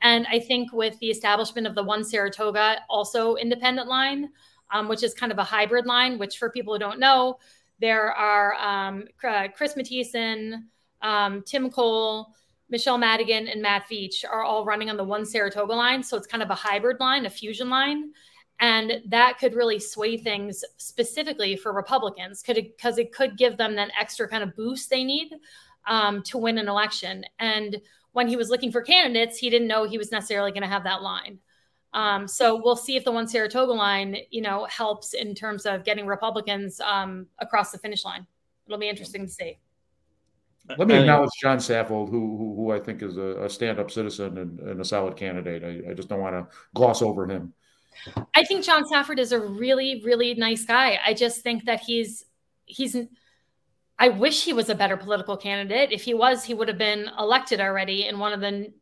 and I think with the establishment of the one Saratoga also independent line, um, which is kind of a hybrid line. Which for people who don't know, there are um, Chris Mathiesen, um, Tim Cole, Michelle Madigan, and Matt Veach are all running on the one Saratoga line, so it's kind of a hybrid line, a fusion line and that could really sway things specifically for republicans could because it, it, could give them that extra kind of boost they need um, to win an election and when he was looking for candidates he didn't know he was necessarily going to have that line um, so we'll see if the one saratoga line you know helps in terms of getting republicans um, across the finish line it'll be interesting to see let me acknowledge John Safford, who, who, who I think is a, a stand-up citizen and, and, a solid candidate. I, I just don't want to gloss over him. I think John Safford is a really, really nice guy. I just think that he's he's I wish he was a better political candidate. If he was, he would have been elected already in one of the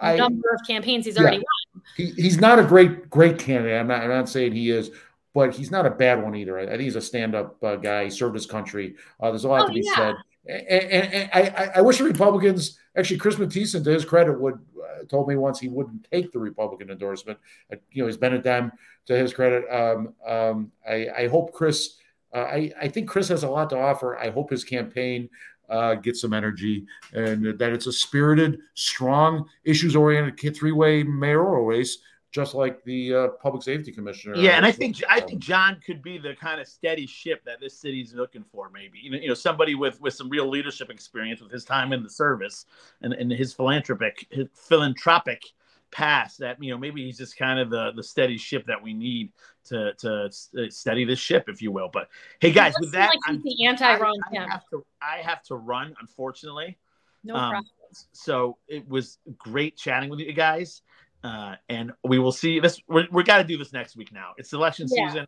I, number of campaigns he's yeah, already won. He, he's not a great, great candidate. I'm not, I'm not saying he is, but he's not a bad one either. I, I think he's a stand-up uh, guy. He served his country. Uh, there's a lot oh, to be yeah. said. And, and, I, I, wish the Republicans, actually, Chris Mathiesen, to his credit, would uh, told me once he wouldn't take the Republican endorsement. Uh, you know, he's been a Dem to his credit. Um, um, I, I, hope Chris. Uh, I, I think Chris has a lot to offer. I hope his campaign uh, gets some energy and that it's a spirited, strong, issues-oriented three-way mayoral race just like the uh, public safety commissioner. Yeah, and I think I think John could be the kind of steady ship that this city's looking for. Maybe you know, you know, somebody with with some real leadership experience with his time in the service and, and his philanthropic his philanthropic past. That you know, maybe he's just kind of the the steady ship that we need to to steady this ship, if you will. But hey, guys, with that, like the anti Ron I, I, have to I have to run, unfortunately. No um, problem. So it was great chatting with you guys. Uh, and we will see this. We're, we got to do this next week now. It's election yeah. season.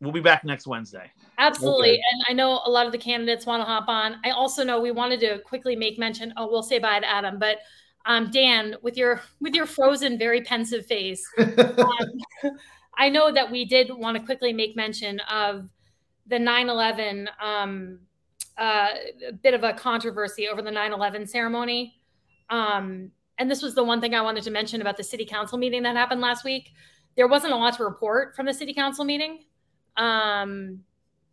We'll be back next Wednesday. Absolutely. Okay. And I know a lot of the candidates want to hop on. I also know we wanted to quickly make mention. Oh, we'll say bye to Adam, but um, Dan, with your with your frozen, very pensive face, um, I know that we did want to quickly make mention of the 9/11 um, uh, bit of a controversy over the 9/11 ceremony. Um, and this was the one thing I wanted to mention about the city council meeting that happened last week. There wasn't a lot to report from the city council meeting. Um,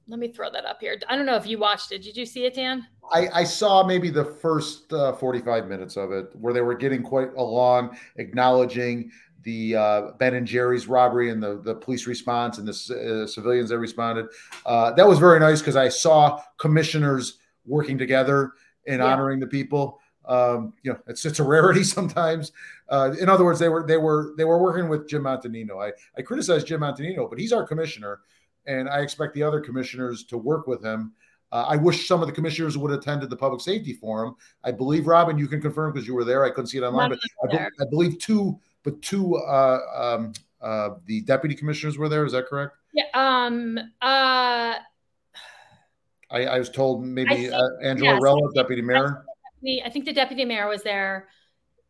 let me throw that up here. I don't know if you watched it. Did you see it, Dan? I, I saw maybe the first uh, 45 minutes of it where they were getting quite along, acknowledging the uh, Ben and Jerry's robbery and the, the police response and the uh, civilians that responded. Uh, that was very nice because I saw commissioners working together and yeah. honoring the people. Um, you know, it's it's a rarity sometimes. Uh, in other words, they were they were they were working with Jim Montagnino. I I criticize Jim Montagnino, but he's our commissioner, and I expect the other commissioners to work with him. Uh, I wish some of the commissioners would attend attended the public safety forum. I believe Robin, you can confirm because you were there. I couldn't see it online, but I, I, believe two, but two, uh, um, uh, the deputy commissioners were there. Is that correct? Yeah. Um. Uh. I, I was told maybe think, uh, Angela yes, Rella, deputy mayor deputy, I think the deputy mayor was there.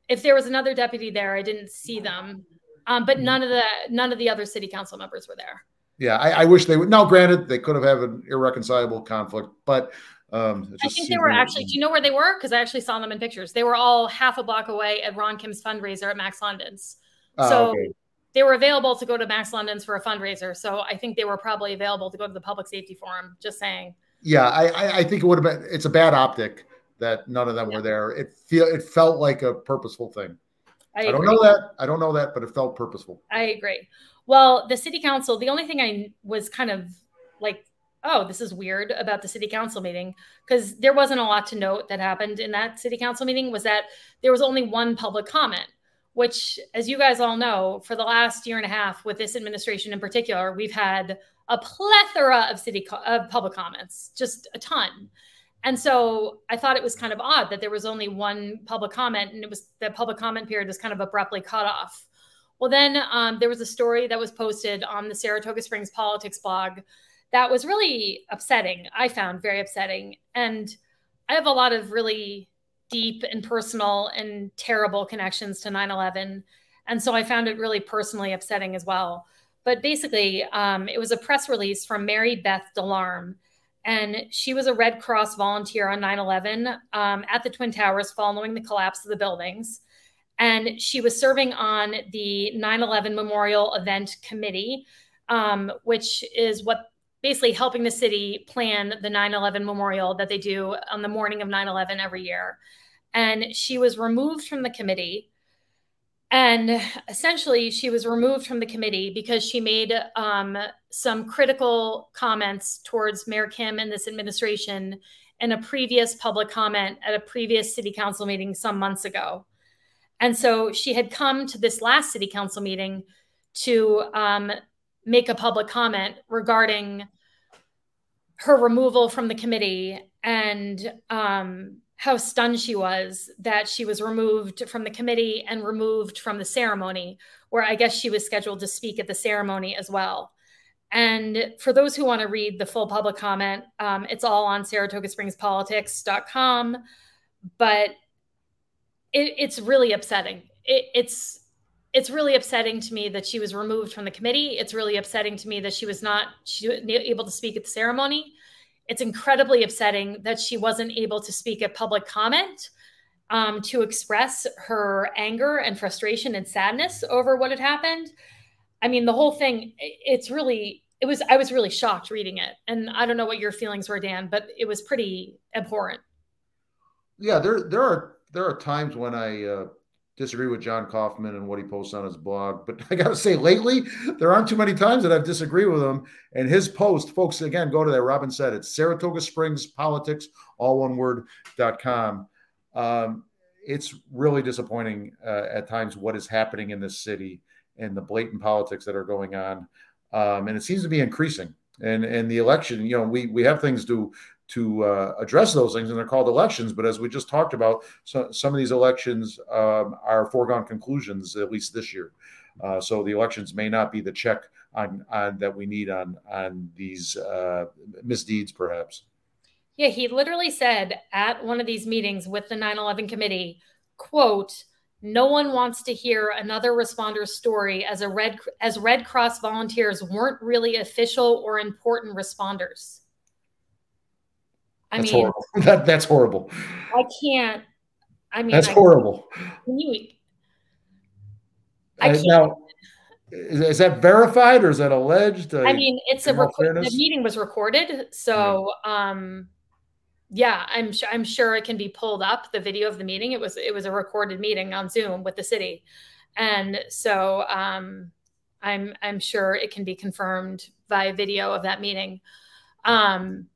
If there was another deputy there, I didn't see them. Um, but none of the none of the other city council members were there. Yeah, I, I wish they would. Now, granted, they could have had an irreconcilable conflict, but um, I think they were actually. Do you know where they were? Because I actually saw them in pictures. They were all half a block away at Ron Kim's fundraiser at Max London's. Uh, so okay. they were available to go to Max London's for a fundraiser. So I think they were probably available to go to the public safety forum. Just saying. Yeah, I, I think it would have been. It's a bad optic that none of them yeah. were there. It feel it felt like a purposeful thing. I, I don't know that. I don't know that, but it felt purposeful. I agree. Well, the city council. The only thing I was kind of like, oh, this is weird about the city council meeting because there wasn't a lot to note that happened in that city council meeting. Was that there was only one public comment which, as you guys all know, for the last year and a half with this administration in particular, we've had a plethora of city co- of public comments, just a ton. And so I thought it was kind of odd that there was only one public comment, and it was the public comment period was kind of abruptly cut off. Well, then um, there was a story that was posted on the Saratoga Springs Politics blog that was really upsetting. I found very upsetting, and I have a lot of really deep and personal and terrible connections to 9 11. And so I found it really personally upsetting as well. But basically, um, it was a press release from Mary Beth Delarme. And she was a Red Cross volunteer on 9 11 um, at the Twin Towers following the collapse of the buildings. And she was serving on the 9 11 Memorial Event Committee, um, which is what basically helping the city plan the 9 11 memorial that they do on the morning of 9 11 every year and she was removed from the committee. And essentially, she was removed from the committee because she made um, some critical comments towards Mayor Kim and this administration in a previous public comment at a previous city council meeting some months ago. And so she had come to this last city council meeting to um, make a public comment regarding her removal from the committee and um, how stunned she was that she was removed from the committee and removed from the ceremony, where I guess she was scheduled to speak at the ceremony as well. And for those who want to read the full public comment, um, it's all on SaratogaSpringsPolitics.com. But it, it's really upsetting. It, it's it's really upsetting to me that she was removed from the committee. It's really upsetting to me that she was not she, able to speak at the ceremony it's incredibly upsetting that she wasn't able to speak at public comment um, to express her anger and frustration and sadness over what had happened. I mean, the whole thing, it's really, it was, I was really shocked reading it. And I don't know what your feelings were, Dan, but it was pretty abhorrent. Yeah, there, there are, there are times when I, uh, disagree with John Kaufmann and what he posts on his blog. But I got to say, lately, there aren't too many times that I've disagreed with him. And his post, folks, again, go to that. Robin said it's Saratoga Springs Politics, all one word, dot com. Um, it's really disappointing uh, at times what is happening in this city and the blatant politics that are going on. Um, and it seems to be increasing. And, and the election, you know, we, we have things to to uh, address those things, and they're called elections. But as we just talked about, so, some of these elections um, are foregone conclusions, at least this year. Uh, so the elections may not be the check on, on that we need on on these uh, misdeeds, perhaps. Yeah, he literally said at one of these meetings with the 9/11 committee, "quote." No one wants to hear another responder's story as a red as Red Cross volunteers weren't really official or important responders. I that's mean, horrible. that that's horrible. I can't. I mean, that's I, horrible. You, I uh, can't. Now, is, is, that verified or is that alleged? I mean, it's a record. The meeting was recorded, so yeah. um, yeah, I'm sure. I'm sure it can be pulled up. The video of the meeting. It was it was a recorded meeting on Zoom with the city, and so um, I'm I'm sure it can be confirmed via video of that meeting. Um,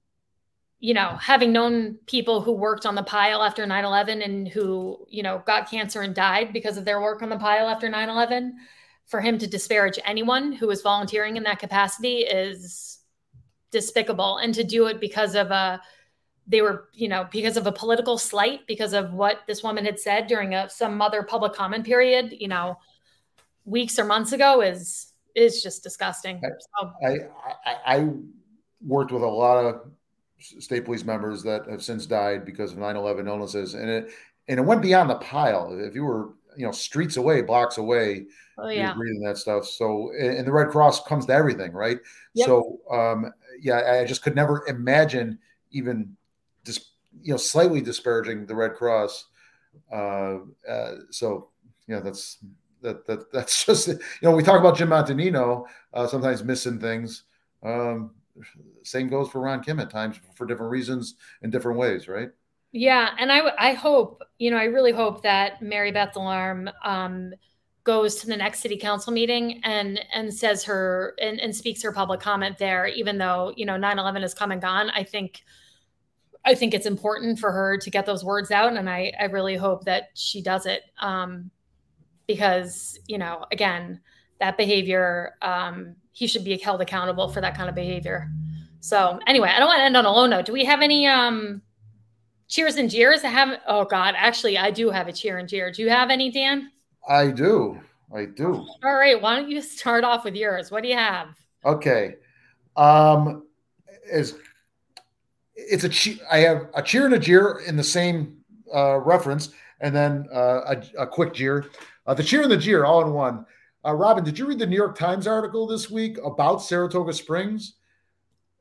you know, having known people who worked on the pile after 9 11 and who, you know, got cancer and died because of their work on the pile after 9 11, for him to disparage anyone who was volunteering in that capacity is despicable. And to do it because of a, they were, you know, because of a political slight, because of what this woman had said during a some other public comment period, you know, weeks or months ago is is just disgusting. I, so, I, I, I worked with a lot of state police members that have since died because of 9-11 illnesses and it and it went beyond the pile if you were you know streets away blocks away oh, yeah. you're reading that stuff so and the red cross comes to everything right yep. so um yeah i just could never imagine even just you know slightly disparaging the red cross uh, uh so yeah that's that, that that's just you know we talk about jim montagnino uh, sometimes missing things um same goes for Ron Kim at times for different reasons in different ways, right? Yeah, and I I hope you know I really hope that Mary Beth Alarm um, goes to the next city council meeting and and says her and, and speaks her public comment there, even though you know 9-11 has come and gone. I think I think it's important for her to get those words out, and I I really hope that she does it um, because you know again that behavior um, he should be held accountable for that kind of behavior. So anyway, I don't want to end on a low note. Do we have any um, cheers and jeers? I have. Oh God, actually, I do have a cheer and jeer. Do you have any, Dan? I do. I do. All right. Why don't you start off with yours? What do you have? Okay. Um, is it's a che- I have a cheer and a jeer in the same uh, reference, and then uh, a, a, quick jeer. Uh, the cheer and the jeer all in one. Uh, Robin, did you read the New York Times article this week about Saratoga Springs?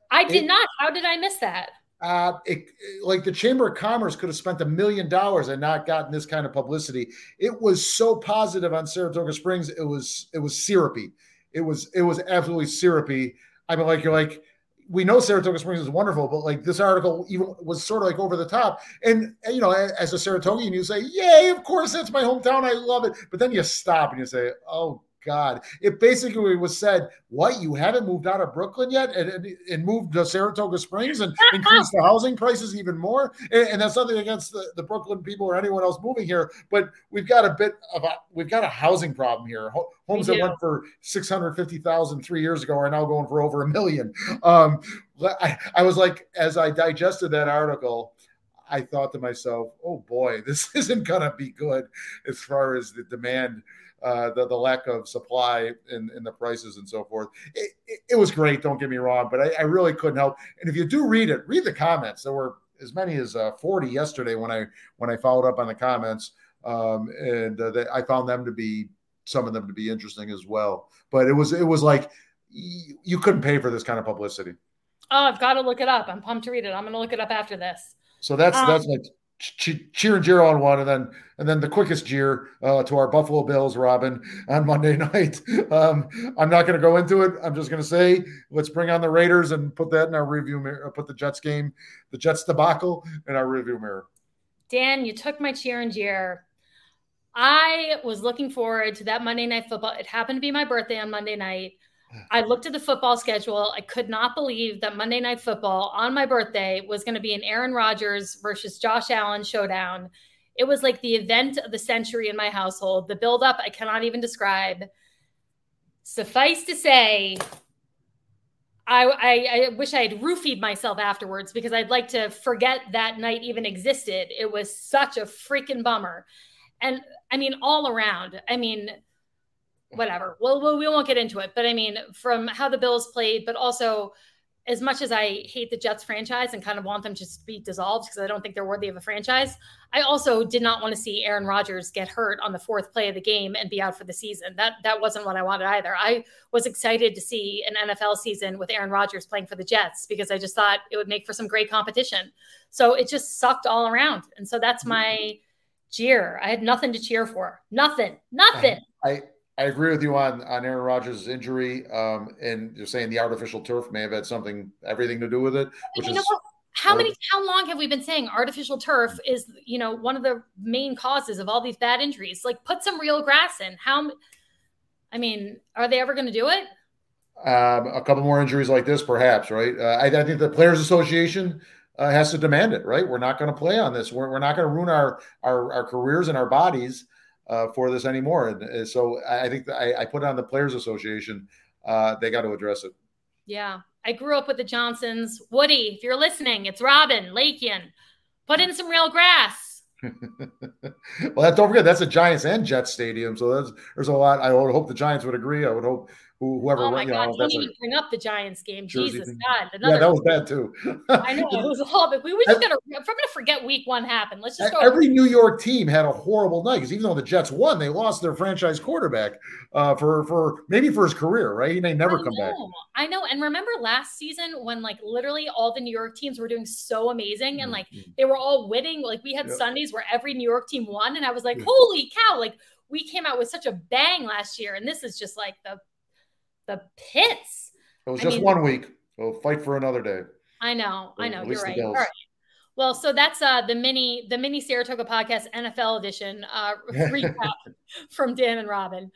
I did it, not. How did I miss that? Uh, it, like the Chamber of Commerce could have spent a million dollars and not gotten this kind of publicity. It was so positive on Saratoga Springs. It was it was syrupy. It was it was absolutely syrupy. I mean, like you're like we know Saratoga Springs is wonderful, but like this article even was sort of like over the top. And you know, as a Saratogian, you say, "Yay! Of course, that's my hometown. I love it." But then you stop and you say, "Oh God. It basically was said, what, you haven't moved out of Brooklyn yet and, and, and moved to Saratoga Springs and increased the housing prices even more? And, and, that's nothing against the, the Brooklyn people or anyone else moving here, but we've got a bit of a, we've got a housing problem here. Homes that went for 650,000 three years ago are now going for over a million. Um, I, I was like, as I digested that article, I thought to myself, oh boy, this isn't going to be good as far as the demand uh, the, the lack of supply and, and the prices and so forth. It, it, it, was great, don't get me wrong, but I, I, really couldn't help. And if you do read it, read the comments. There were as many as uh, 40 yesterday when I when I followed up on the comments, um, and uh, they, I found them to be some of them to be interesting as well. But it was it was like you, you couldn't pay for this kind of publicity. Oh, I've got to look it up. I'm pumped to read it. I'm going to look it up after this. So that's um, that's my cheer and jeer on one, and then and then the quickest jeer uh, to our Buffalo Bills, Robin, on Monday night. Um, I'm not going to go into it. I'm just going to say let's bring on the Raiders and put that in our review mirror. Uh, put the Jets game, the Jets debacle, in our review mirror. Dan, you took my cheer and jeer. I was looking forward to that Monday night football. It happened to be my birthday on Monday night. I looked at the football schedule. I could not believe that Monday Night Football on my birthday was going to be an Aaron Rodgers versus Josh Allen showdown. It was like the event of the century in my household. The buildup I cannot even describe. Suffice to say, I, I, I wish I had roofied myself afterwards because I'd like to forget that night even existed. It was such a freaking bummer. And I mean, all around. I mean, whatever. Well, we won't get into it, but I mean, from how the Bills played, but also as much as I hate the Jets franchise and kind of want them to be dissolved because I don't think they're worthy of a franchise, I also did not want to see Aaron Rodgers get hurt on the fourth play of the game and be out for the season. That that wasn't what I wanted either. I was excited to see an NFL season with Aaron Rodgers playing for the Jets because I just thought it would make for some great competition. So it just sucked all around. And so that's mm-hmm. my jeer. I had nothing to cheer for. Nothing. Nothing. I I agree with you on on Aaron Rodgers' injury, um, and you're saying the artificial turf may have had something, everything to do with it. Which is, how many, how long have we been saying artificial turf is, you know, one of the main causes of all these bad injuries? Like, put some real grass in. How, I mean, are they ever going to do it? Um, a couple more injuries like this, perhaps, right? Uh, I, I, think the Players Association uh, has to demand it, right? We're not going to play on this. We're, we're not going to ruin our, our our careers and our bodies uh, for this anymore. And, and so I think I, I, put it on the Players Association. Uh, they got to address it. Yeah. I grew up with the Johnsons. Woody, if you're listening, it's Robin, Lakian. Put in some real grass. well, don't forget that's a Giants and Jets stadium, so there's there's a lot. I would hope the Giants would agree. I would hope whoever. Oh my you God! Know, Don't even bring up the Giants game. Jesus God! Another yeah, that was bad too. I know it was a little bit. We were just gonna. If we're gonna forget Week One happened, let's just go. Every New York team had a horrible night because even though the Jets won, they lost their franchise quarterback uh, for for maybe for his career. Right? He may never I come know. back. I know. And remember last season when like literally all the New York teams were doing so amazing and like mm-hmm. they were all winning. Like we had yep. Sundays where every New York team won, and I was like, holy cow! Like we came out with such a bang last year, and this is just like the the pits. It was I just mean, one week. We'll fight for another day. I know. I know. You're right. All right. Well, so that's uh, the mini the mini Saratoga podcast NFL edition uh, recap from Dan and Robin.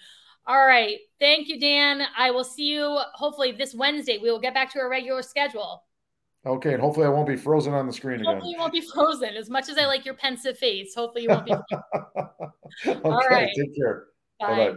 All right. Thank you, Dan. I will see you hopefully this Wednesday. We will get back to our regular schedule. Okay, and hopefully I won't be frozen on the screen hopefully again. Hopefully you won't be frozen. As much as I like your pensive face, hopefully you won't be. okay, All right. Take care. Bye. Bye-bye.